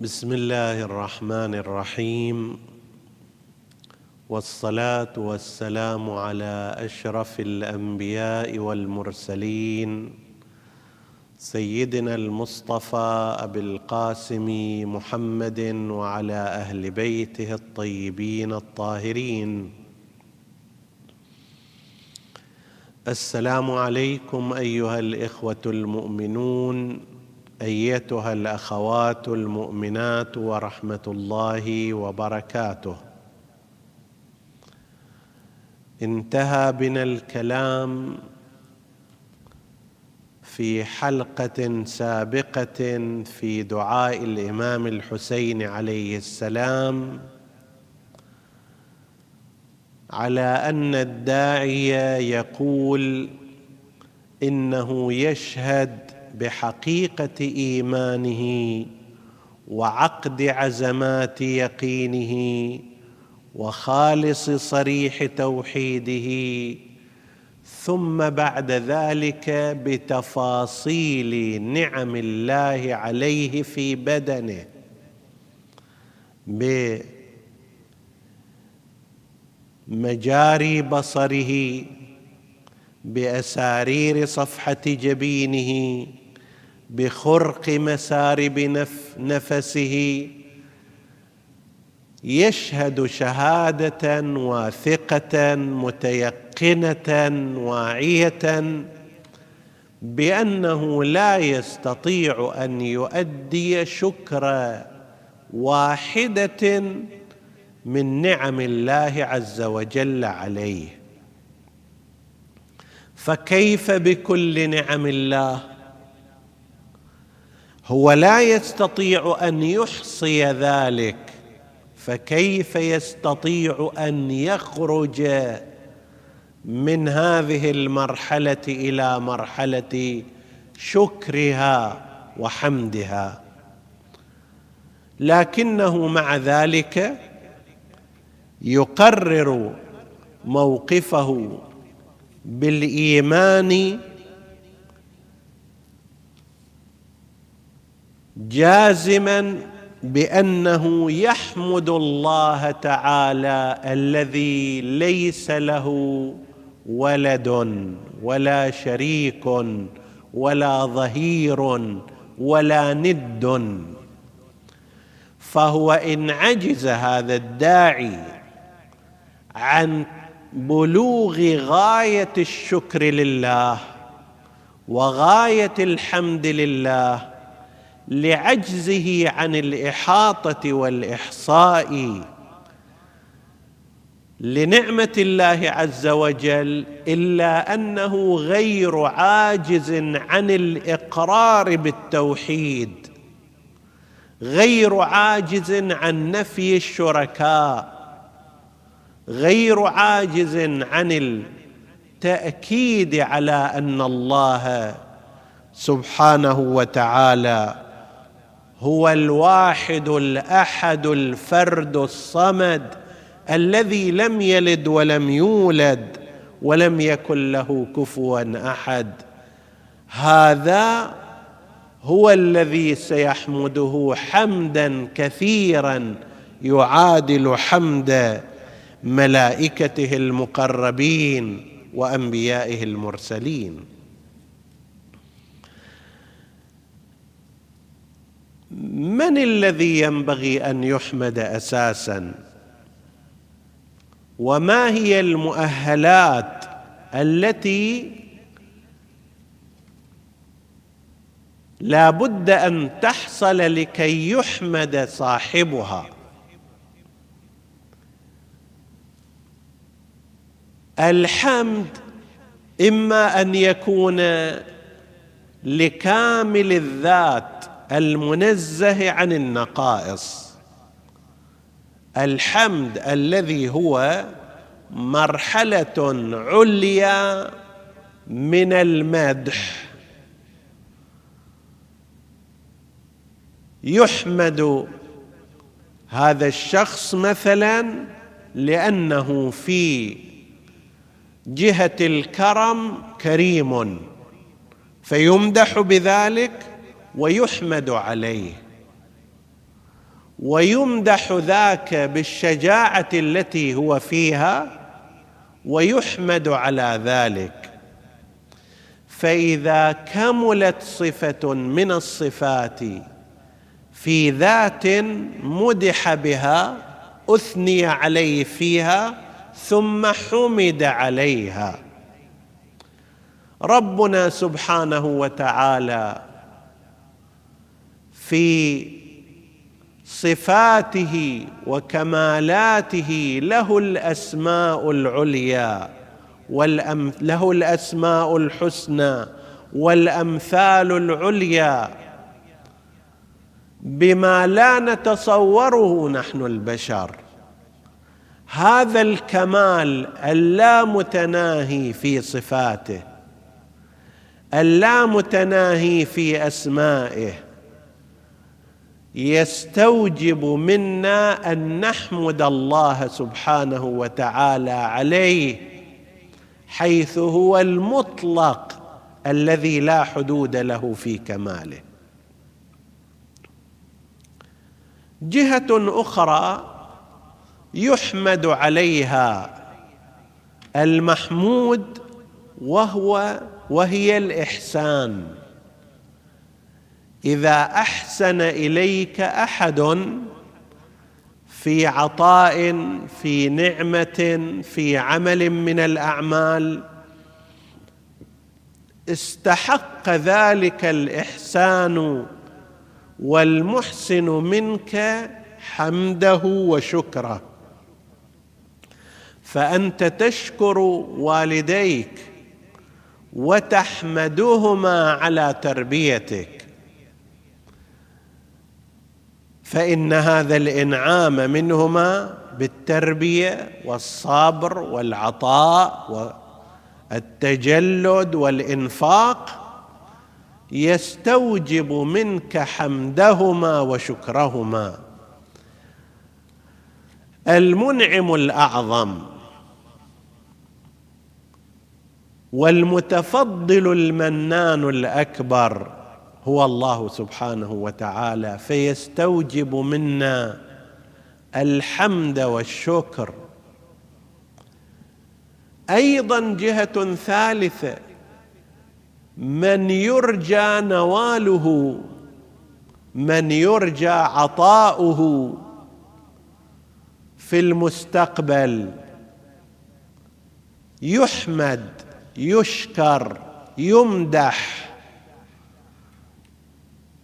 بسم الله الرحمن الرحيم. والصلاة والسلام على أشرف الأنبياء والمرسلين. سيدنا المصطفى أبي القاسم محمد وعلى أهل بيته الطيبين الطاهرين. السلام عليكم أيها الإخوة المؤمنون. أيتها الأخوات المؤمنات ورحمة الله وبركاته. انتهى بنا الكلام في حلقة سابقة في دعاء الإمام الحسين عليه السلام على أن الداعيه يقول إنه يشهد بحقيقة إيمانه وعقد عزمات يقينه وخالص صريح توحيده ثم بعد ذلك بتفاصيل نعم الله عليه في بدنه بمجاري بصره بأسارير صفحة جبينه بخرق مسارب نفسه. يشهد شهادة واثقة متيقنة واعية بأنه لا يستطيع أن يؤدي شكر واحدة من نعم الله عز وجل عليه. فكيف بكل نعم الله؟ هو لا يستطيع أن يحصي ذلك فكيف يستطيع أن يخرج من هذه المرحلة إلى مرحلة شكرها وحمدها؟ لكنه مع ذلك يقرر موقفه بالإيمان جازما بأنه يحمد الله تعالى الذي ليس له ولد ولا شريك ولا ظهير ولا ند. فهو إن عجز هذا الداعي عن بلوغ غاية الشكر لله وغاية الحمد لله لعجزه عن الإحاطة والإحصاء. لنعمة الله عز وجل إلا أنه غير عاجز عن الإقرار بالتوحيد غير عاجز عن نفي الشركاء غير عاجز عن التأكيد على أن الله سبحانه وتعالى هو الواحد الأحد الفرد الصمد الذي لم يلد ولم يولد ولم يكن له كفوا أحد. هذا هو الذي سيحمده حمدا كثيرا يعادل حمد ملائكته المقربين وأنبيائه المرسلين. من الذي ينبغي أن يحمد أساسا؟ وما هي المؤهلات التي لا بد أن تحصل لكي يحمد صاحبها؟ الحمد إما أن يكون لكامل الذات المنزه عن النقائص. الحمد الذي هو مرحلة عليا من المدح. يحمد هذا الشخص مثلا لأنه في جهة الكرم كريم فيمدح بذلك ويحمد عليه. ويمدح ذاك بالشجاعة التي هو فيها ويحمد على ذلك. فإذا كملت صفة من الصفات في ذات مدح بها أثني عليه فيها ثم حمد عليها. ربنا سبحانه وتعالى في صفاته وكمالاته له الأسماء العليا له الأسماء الحسنى والأمثال العليا. بما لا نتصوره نحن البشر. هذا الكمال اللامتناهي في صفاته اللامتناهي في أسمائه يستوجب منا أن نحمد الله سبحانه وتعالى عليه حيث هو المطلق الذي لا حدود له في كماله. جهة أخرى يحمد عليها المحمود وهو وهي الإحسان. إذا أحسن إليك أحد في عطاء في نعمة في عمل من الأعمال استحق ذلك الإحسان والمحسن منك حمده وشكره. فأنت تشكر والديك وتحمدهما على تربيتك. فإن هذا الإنعام منهما بالتربية والصبر والعطاء والتجلد والإنفاق يستوجب منك حمدهما وشكرهما. المنعم الأعظم والمتفضل المنان الأكبر هو الله سبحانه وتعالى فيستوجب منا الحمد والشكر. أيضا جهة ثالثة من يرجى نواله من يرجى عطاؤه في المستقبل. يحمد يشكر يمدح.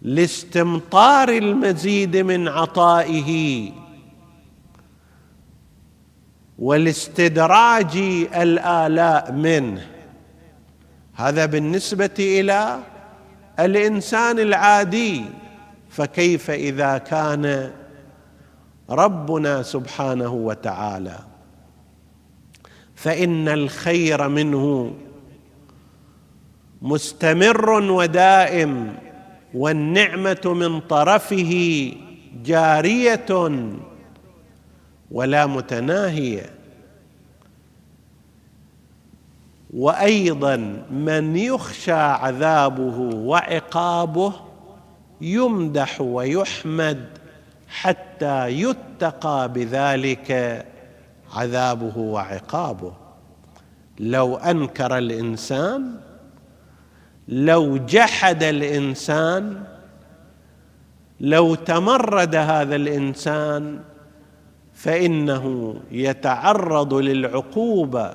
لاستمطار المزيد من عطائه ولاستدراج الآلاء منه. هذا بالنسبة إلى الإنسان العادي. فكيف إذا كان ربنا سبحانه وتعالى؟ فإن الخير منه مستمر ودائم. والنعمة من طرفه جارية ولا متناهية. وأيضا من يخشى عذابه وعقابه يمدح ويحمد حتى يتقى بذلك عذابه وعقابه. لو أنكر الإنسان لو جحد الإنسان لو تمرد هذا الإنسان فإنه يتعرض للعقوبة.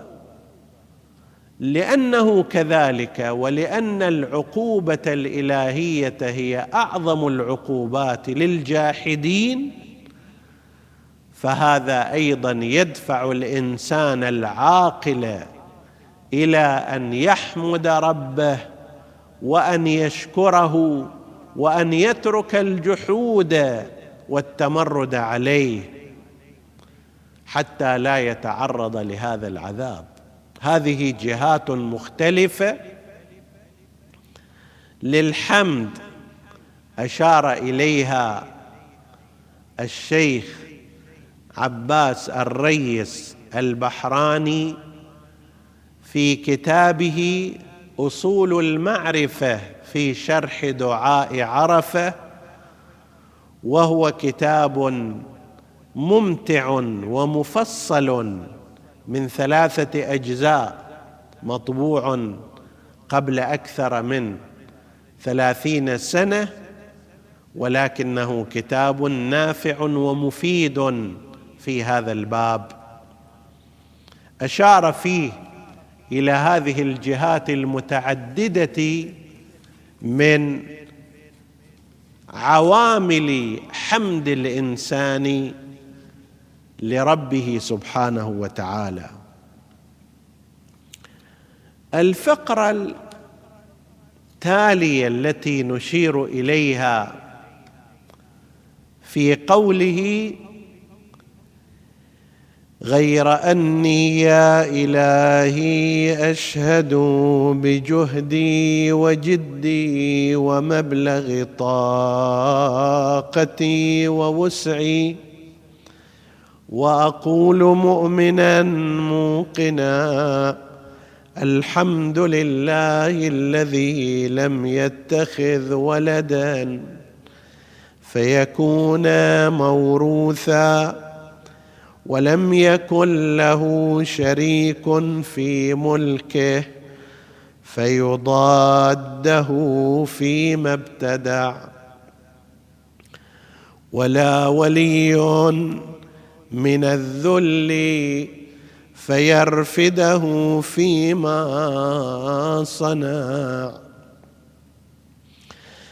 لأنه كذلك ولأن العقوبة الإلهية هي أعظم العقوبات للجاحدين فهذا أيضا يدفع الإنسان العاقل إلى أن يحمد ربه. وأن يشكره وأن يترك الجحود والتمرد عليه حتى لا يتعرض لهذا العذاب. هذه جهات مختلفة. للحمد أشار إليها الشيخ عباس الريس البحراني في كتابه أصول المعرفة في شرح دعاء عرفة وهو كتاب ممتع ومفصل من ثلاثة أجزاء مطبوع قبل أكثر من ثلاثين سنة ولكنه كتاب نافع ومفيد في هذا الباب. أشار فيه إلى هذه الجهات المتعددة من عوامل حمد الإنسان لربه سبحانه وتعالى. الفقرة التالية التي نشير إليها في قوله غير أني يا إلهي أشهد بجهدي وجدي ومبلغ طاقتي ووسعي وأقول مؤمنا موقنا الحمد لله الذي لم يتخذ ولدا فيكون موروثا ولم يكن له شريك في ملكه فيضاده فيما ابتدع. ولا ولي من الذل فيرفده فيما صنع.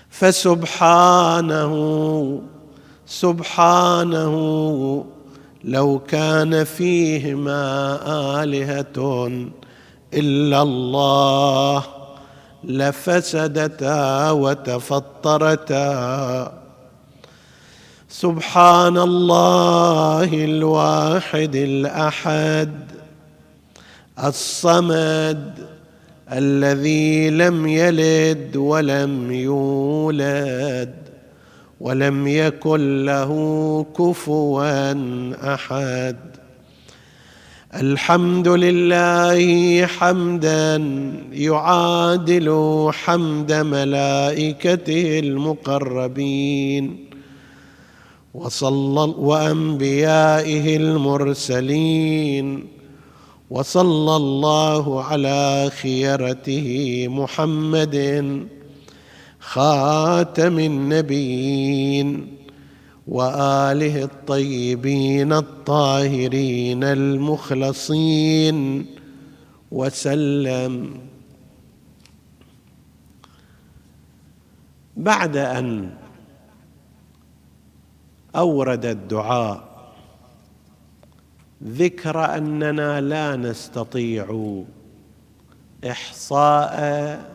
فسبحانه سبحانه لو كان فيهما آلهة إلا الله لفسدتا وتفطرتا. سبحان الله الواحد الأحد الصمد الذي لم يلد ولم يولد. ولم يكن له كفوا أحد. الحمد لله حمدا يعادل حمد ملائكته المقربين وصلى وأنبيائه المرسلين وصلى الله على خيرته محمد خاتم النبيين وآله الطيبين الطاهرين المخلصين وسلم. بعد أن أورد الدعاء ذكر أننا لا نستطيع إحصاء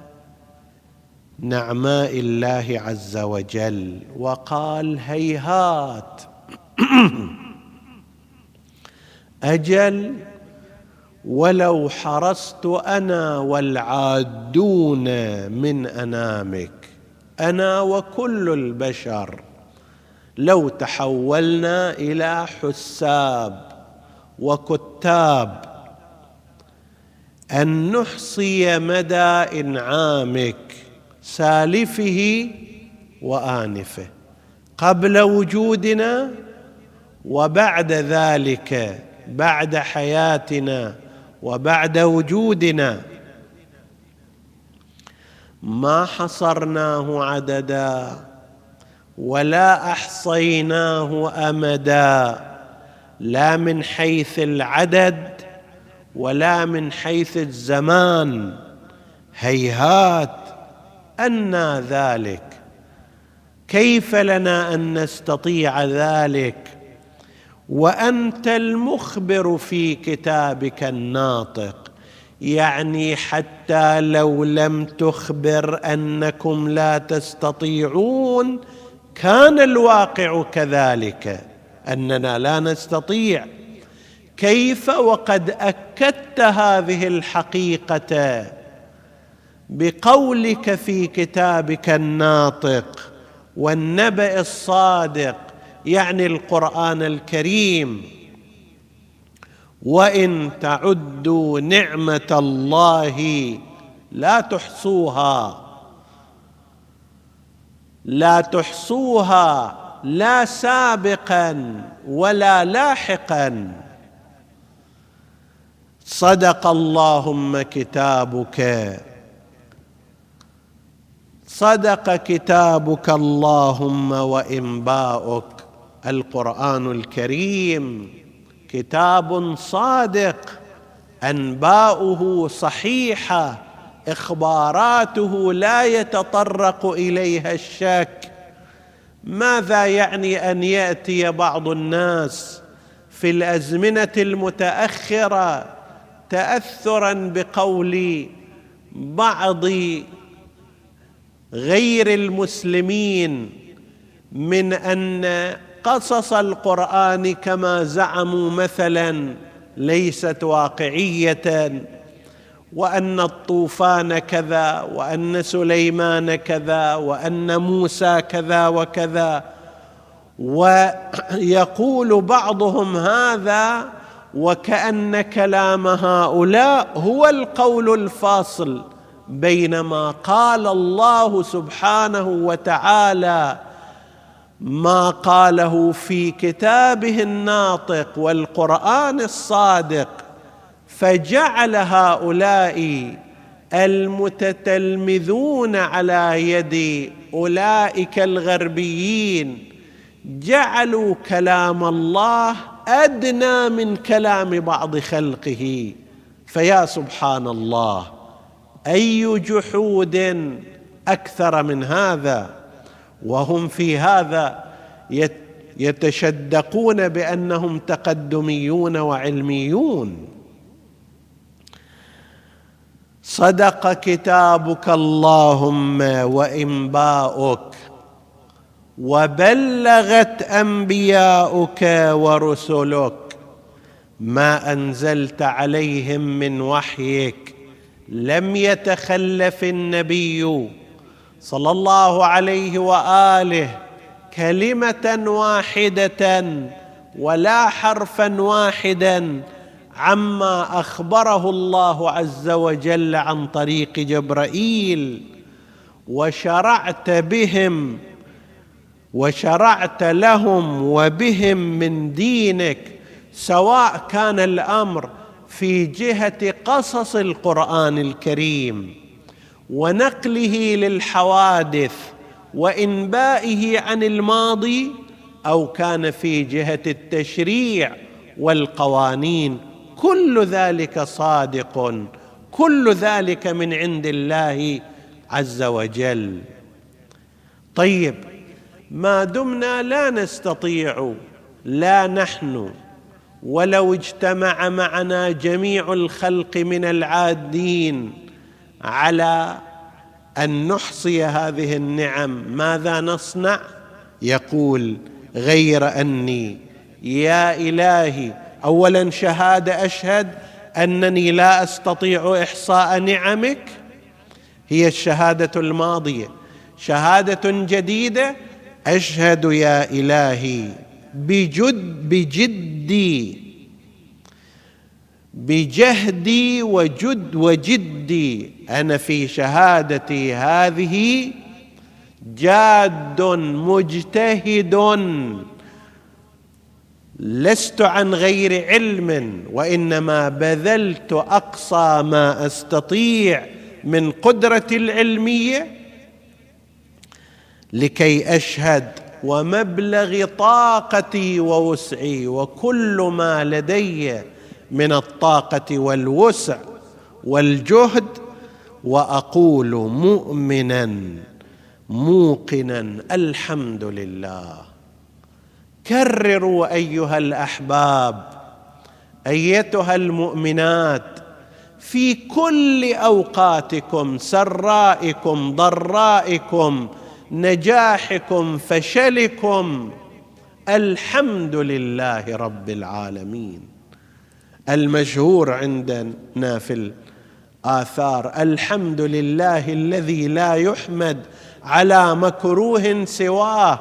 نعماء الله عز وجل. وقال هيهات. أجل ولو حرصت أنا والعادون من أنامك. أنا وكل البشر لو تحولنا إلى حساب وكتاب. أن نحصي مدى إنعامك. سالفه وآنفه قبل وجودنا وبعد ذلك بعد حياتنا وبعد وجودنا. ما حصرناه عددا ولا أحصيناه أمدا لا من حيث العدد ولا من حيث الزمان. هيهات أنى ذلك كيف لنا أن نستطيع ذلك؟ وأنت المخبر في كتابك الناطق يعني حتى لو لم تخبر أنكم لا تستطيعون كان الواقع كذلك أننا لا نستطيع. كيف وقد أكدت هذه الحقيقة؟ بقولك في كتابك الناطق والنبأ الصادق يعني القرآن الكريم. وإن تعدوا نعمة الله لا تحصوها لا تحصوها لا سابقا ولا لاحقا. صدق اللهم كتابك. صدق كتابك اللهم وإنباؤك. القرآن الكريم كتاب صادق أنباؤه صحيحة إخباراته لا يتطرق إليها الشك. ماذا يعني أن يأتي بعض الناس في الأزمنة المتأخرة تاثرا بقول بعض غير المسلمين من أن قصص القرآن كما زعموا مثلا ليست واقعية وأن الطوفان كذا وأن سليمان كذا وأن موسى كذا وكذا. ويقول بعضهم هذا وكأن كلام هؤلاء هو القول الفاصل. بينما قال الله سبحانه وتعالى ما قاله في كتابه الناطق والقرآن الصادق فجعل هؤلاء المتتلمذون على يد أولئك الغربيين جعلوا كلام الله أدنى من كلام بعض خلقه فيا سبحان الله أي جحود أكثر من هذا؟ وهم في هذا يتشدقون بأنهم تقدميون وعلميون. صدق كتابك اللهم وإنباؤك وبلغت أنبياؤك ورسلك ما أنزلت عليهم من وحيك. لم يتخلف النبي صلى الله عليه وآله كلمة واحدة ولا حرفا واحدا عما أخبره الله عز وجل عن طريق جبرائيل وشرعت بهم وشرعت لهم وبهم من دينك سواء كان الأمر في جهة قصص القرآن الكريم ونقله للحوادث وإنبائه عن الماضي أو كان في جهة التشريع والقوانين. كل ذلك صادق. كل ذلك من عند الله عز وجل. طيب ما دمنا لا نستطيع لا نحن ولو اجتمع معنا جميع الخلق من العادين على أن نحصي هذه النعم ماذا نصنع؟ يقول غير أني. يا إلهي اولا شهادة أشهد أنني لا أستطيع إحصاء نعمك. هي الشهادة الماضية. شهادة جديدة أشهد يا إلهي. بجد بجدي. بجهدي وجد وجدي. أنا في شهادتي هذه جاد مجتهد. لست عن غير علم وإنما بذلت أقصى ما أستطيع من قدرتي العلمية لكي أشهد ومبلغ طاقتي ووسعي وكل ما لدي من الطاقة والوسع والجهد وأقول مؤمنا موقنا الحمد لله. كرروا أيها الأحباب أيتها المؤمنات في كل أوقاتكم سرائكم ضرائكم نجاحكم فشلكم. الحمد لله رب العالمين. المشهور عندنا في الآثار الحمد لله الذي لا يحمد على مكروه سواه.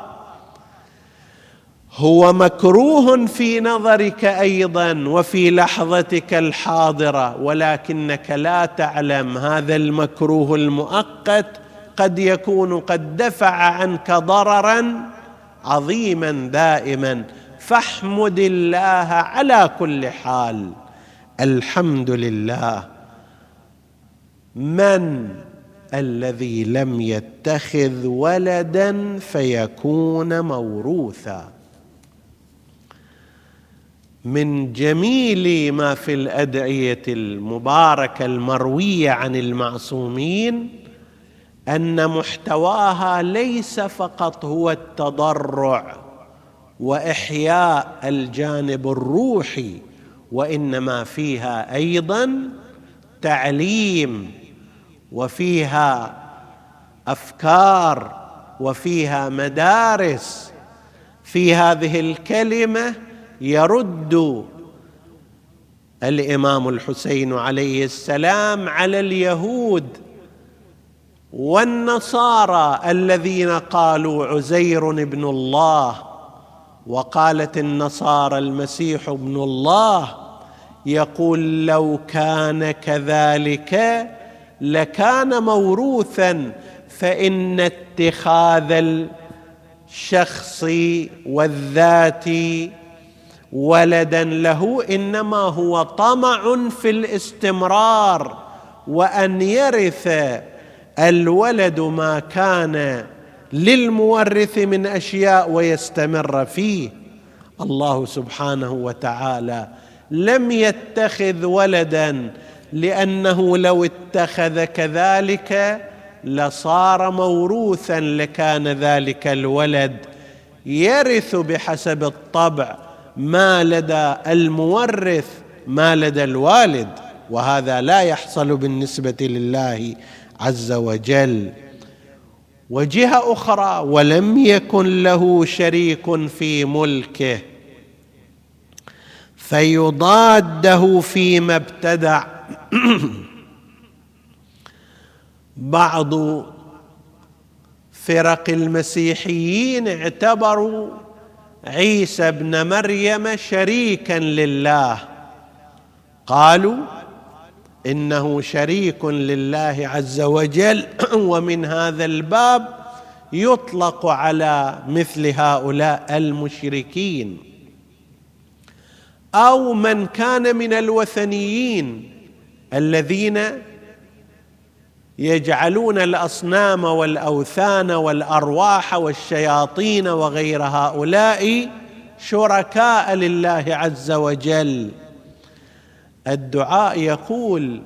هو مكروه في نظرك أيضا وفي لحظتك الحاضرة ولكنك لا تعلم هذا المكروه المؤقت قد يكون قد دفع عنك ضررا عظيما دائما. فاحمد الله على كل حال. الحمد لله. من الذي لم يتخذ ولدا فيكون موروثا؟ من جميل ما في الأدعية المباركة المروية عن المعصومين أن محتواها ليس فقط هو التضرع وإحياء الجانب الروحي وإنما فيها أيضا تعليم وفيها أفكار وفيها مدارس. في هذه الكلمة يرد الإمام الحسين عليه السلام على اليهود والنصارى الذين قالوا عزير ابن الله وقالت النصارى المسيح ابن الله يقول لو كان كذلك لكان موروثا فإن اتخاذ الشخص والذات ولدا له إنما هو طمع في الاستمرار وأن يرث الولد ما كان للمورث من أشياء ويستمر فيه. الله سبحانه وتعالى لم يتخذ ولدا لأنه لو اتخذ كذلك لصار موروثا لكان ذلك الولد يرث بحسب الطبع ما لدى المورث ما لدى الوالد وهذا لا يحصل بالنسبة لله. عز وجل. وجهة أخرى ولم يكن له شريك في ملكه فيضاده فيما ابتدع. بعض فرق المسيحيين اعتبروا عيسى ابن مريم شريكا لله. قالوا إنه شريك لله عز وجل. ومن هذا الباب يطلق على مثل هؤلاء المشركين. أو من كان من الوثنيين الذين يجعلون الأصنام والأوثان والأرواح والشياطين وغير هؤلاء شركاء لله عز وجل. الدعاء يقول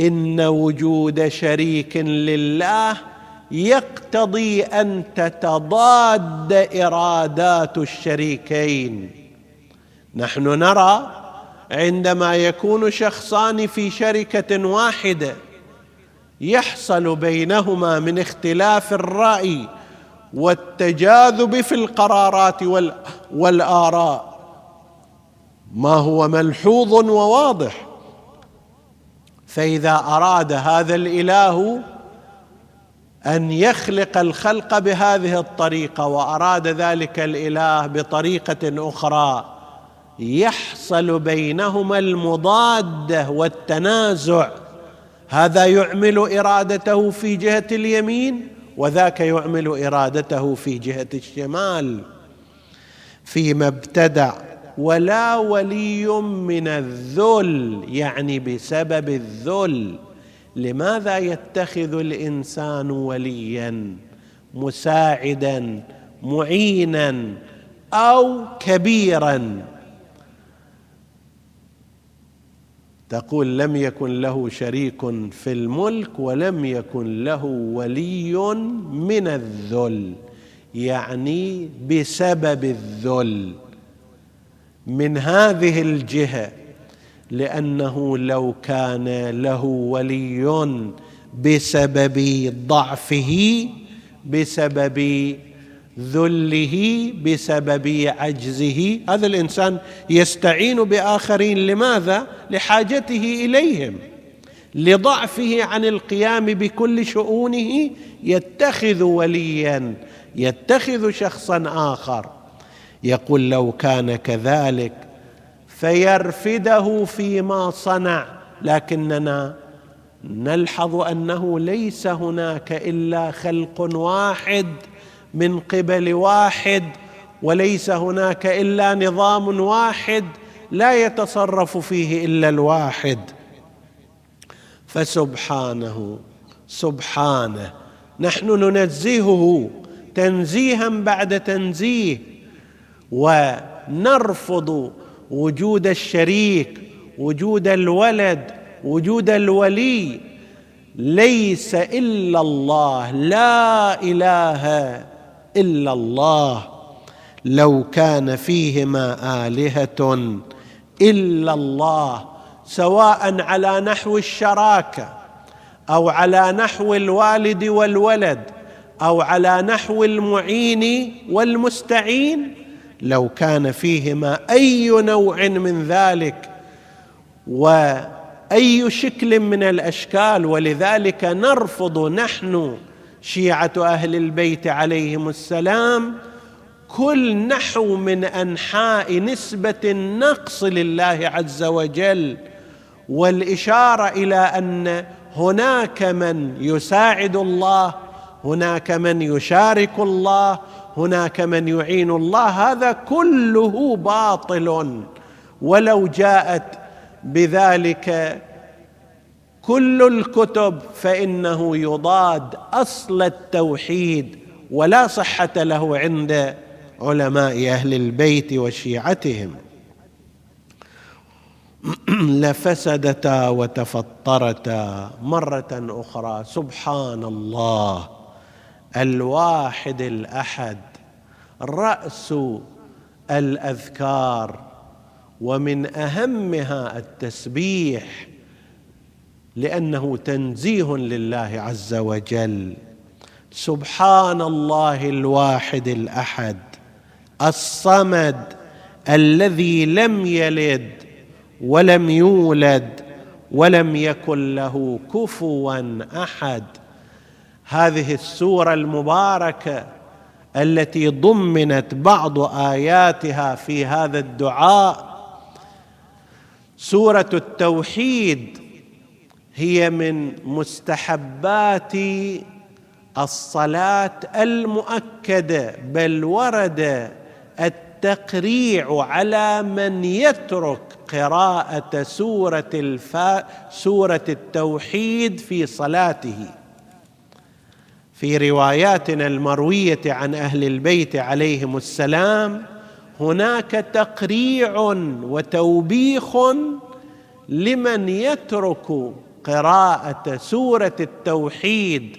إن وجود شريك لله يقتضي أن تتضاد إرادات الشريكين. نحن نرى عندما يكون شخصان في شركة واحدة يحصل بينهما من اختلاف الرأي والتجاذب في القرارات والآراء. ما هو ملحوظ وواضح. فإذا أراد هذا الإله أن يخلق الخلق بهذه الطريقة وأراد ذلك الإله بطريقة أخرى يحصل بينهما المضاده والتنازع. هذا يعمل إرادته في جهة اليمين وذاك يعمل إرادته في جهة الشمال. فيما ابتدع ولا ولي من الذل يعني بسبب الذل. لماذا يتخذ الإنسان وليا مساعدا معينا أو كبيرا؟ تقول لم يكن له شريك في الملك ولم يكن له ولي من الذل يعني بسبب الذل. من هذه الجهة لأنه لو كان له ولي بسبب ضعفه بسبب ذله بسبب عجزه هذا الإنسان يستعين بآخرين لماذا؟ لحاجته إليهم. لضعفه عن القيام بكل شؤونه يتخذ وليا يتخذ شخصا آخر. يقول لو كان كذلك فيرفده فيما صنع لكننا نلحظ أنه ليس هناك إلا خلق واحد من قبل واحد وليس هناك إلا نظام واحد لا يتصرف فيه إلا الواحد. فسبحانه سبحانه نحن ننزهه تنزيها بعد تنزيه ونرفض وجود الشريك وجود الولد وجود الولي. ليس إلا الله لا إله إلا الله. لو كان فيهما آلهة إلا الله سواء على نحو الشراكة أو على نحو الوالد والولد أو على نحو المعين والمستعين. لو كان فيهما أي نوع من ذلك وأي شكل من الأشكال ولذلك نرفض نحن شيعة أهل البيت عليهم السلام كل نحو من أنحاء نسبة النقص لله عز وجل والإشارة إلى أن هناك من يساعد الله هناك من يشارك الله هناك من يعين الله هذا كله باطل. ولو جاءت بذلك كل الكتب فإنه يضاد أصل التوحيد ولا صحة له عند علماء أهل البيت وشيعتهم. لفسدتا وتفطرتا. مرة أخرى سبحان الله الواحد الأحد رأس الأذكار ومن أهمها التسبيح لأنه تنزيه لله عز وجل. سبحان الله الواحد الأحد الصمد الذي لم يلد ولم يولد ولم يكن له كفوا أحد. هذه السورة المباركة التي ضمنت بعض آياتها في هذا الدعاء. سورة التوحيد هي من مستحبات الصلاة المؤكدة بل ورد التقريع على من يترك قراءة سورة الفا سورة التوحيد في صلاته. في رواياتنا المروية عن أهل البيت عليهم السلام هناك تقريع وتوبيخ لمن يترك قراءة سورة التوحيد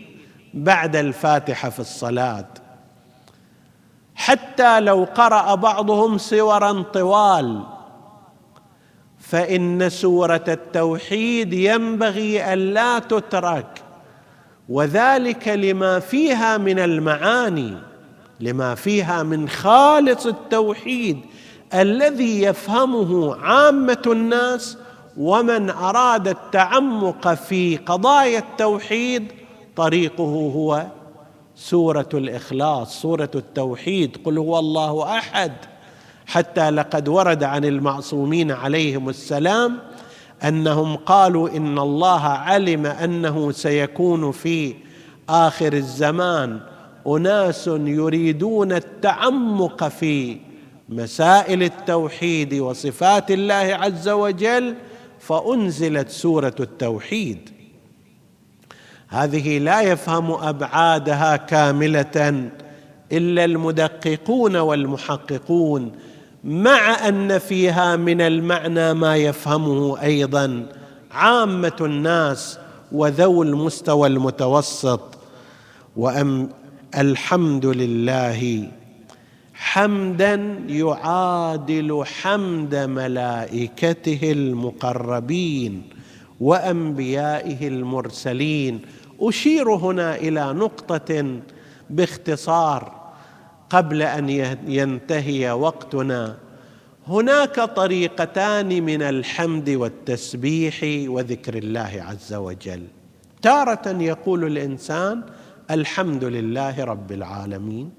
بعد الفاتحة في الصلاة. حتى لو قرأ بعضهم سورا طوال فإن سورة التوحيد ينبغي الا تترك وذلك لما فيها من المعاني لما فيها من خالص التوحيد الذي يفهمه عامة الناس ومن أراد التعمق في قضايا التوحيد طريقه هو سورة الإخلاص سورة التوحيد. قل هو الله أحد. حتى لقد ورد عن المعصومين عليهم السلام أنهم قالوا إن الله علم أنه سيكون في آخر الزمان أناس يريدون التعمق في مسائل التوحيد وصفات الله عز وجل فأنزلت سورة التوحيد. هذه لا يفهم أبعادها كاملة إلا المدققون والمحققون مع أن فيها من المعنى ما يفهمه أيضا عامة الناس وذو المستوى المتوسط. وأم الحمد لله حمدا يعادل حمد ملائكته المقربين وأنبيائه المرسلين. أشير هنا إلى نقطة باختصار قبل أن ينتهي وقتنا. هناك طريقتان من الحمد والتسبيح وذكر الله عز وجل. تارة يقول الإنسان الحمد لله رب العالمين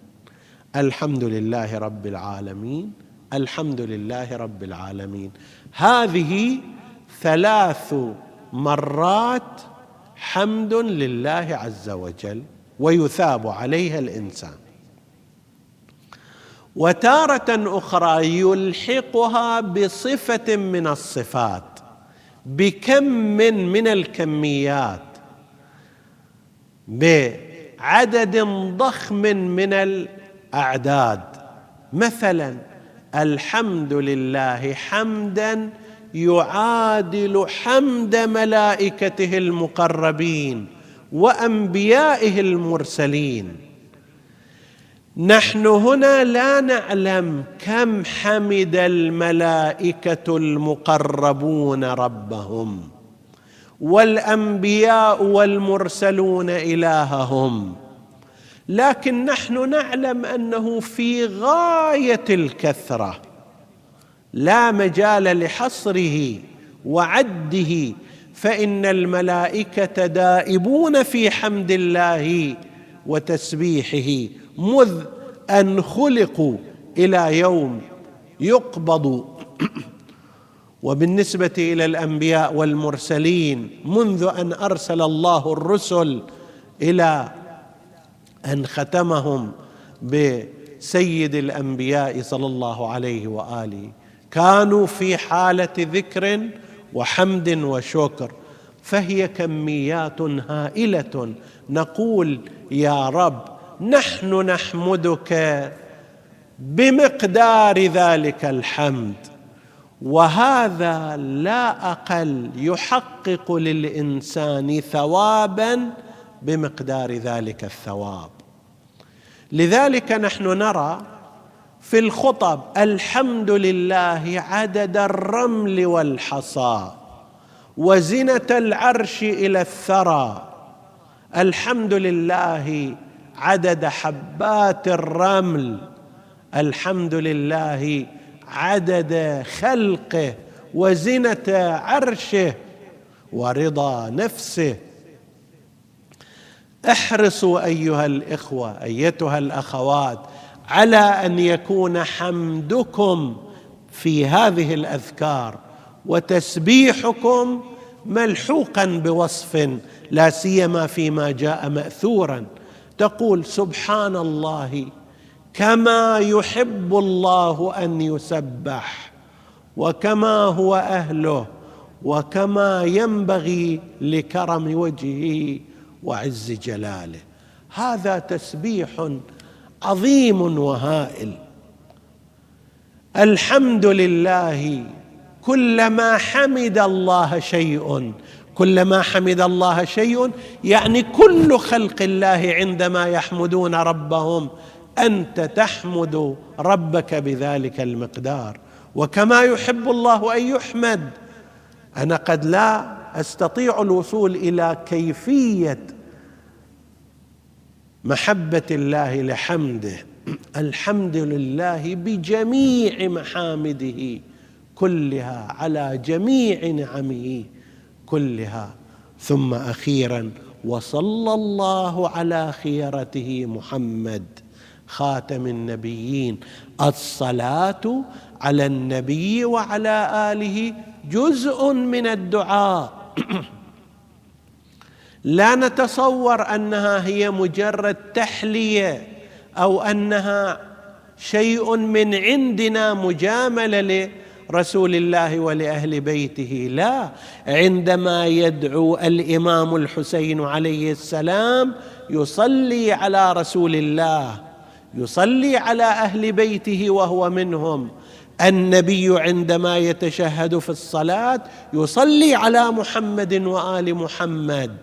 الحمد لله رب العالمين الحمد لله رب العالمين. هذه ثلاث مرات حمد لله عز وجل ويثاب عليها الإنسان. وتارة أخرى يلحقها بصفة من الصفات بكم من الكميات بعدد ضخم من الأعداد. مثلا الحمد لله حمدا يعادل حمد ملائكته المقربين وأنبيائه المرسلين. نحن هنا لا نعلم كم حمد الملائكة المقربون ربهم والأنبياء والمرسلون إلههم. لكن نحن نعلم أنه في غاية الكثرة لا مجال لحصره وعده فإن الملائكة دائبون في حمد الله وتسبيحه. مذ أن خلقوا إلى يوم يقبض. وبالنسبة إلى الأنبياء والمرسلين منذ أن أرسل الله الرسل إلى أن ختمهم بسيد الأنبياء صلى الله عليه وآله. كانوا في حالة ذكر وحمد وشكر فهي كميات هائلة. نقول يا رب نحن نحمدك بمقدار ذلك الحمد. وهذا لا أقل يحقق للإنسان ثوابا بمقدار ذلك الثواب. لذلك نحن نرى في الخطب الحمد لله عدد الرمل والحصى وزنة العرش إلى الثرى. الحمد لله عدد حبات الرمل. الحمد لله عدد خلقه وزنة عرشه ورضا نفسه. احرصوا أيها الإخوة أيتها الأخوات على أن يكون حمدكم في هذه الأذكار وتسبيحكم ملحوقا بوصف لا سيما فيما جاء ماثورا. تقول سبحان الله كما يحب الله أن يسبح وكما هو أهله وكما ينبغي لكرم وجهه وعز جلاله. هذا تسبيح عظيم وهائل. الحمد لله كلما حمد الله شيء كلما حمد الله شيء يعني كل خلق الله عندما يحمدون ربهم أنت تحمد ربك بذلك المقدار. وكما يحب الله أن يحمد. أنا قد لا أستطيع الوصول إلى كيفية محبة الله لحمده. الحمد لله بجميع محامده كلها على جميع نعمه. كلها. ثم أخيرا وصلى الله على خيرته محمد خاتم النبيين. الصلاة على النبي وعلى آله جزء من الدعاء. لا نتصور أنها هي مجرد تحلية أو أنها شيء من عندنا مجاملة لرسول الله ولأهل بيته. لا عندما يدعو الإمام الحسين عليه السلام يصلي على رسول الله يصلي على أهل بيته وهو منهم. النبي عندما يتشهد في الصلاة يصلي على محمد وآل محمد.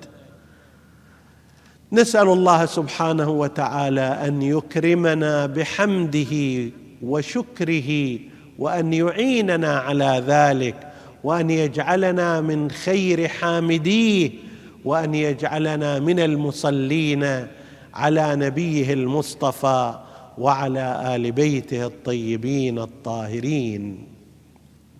نسأل الله سبحانه وتعالى أن يكرمنا بحمده وشكره وأن يعيننا على ذلك وأن يجعلنا من خير حامديه وأن يجعلنا من المصلين على نبيه المصطفى وعلى آل بيته الطيبين الطاهرين.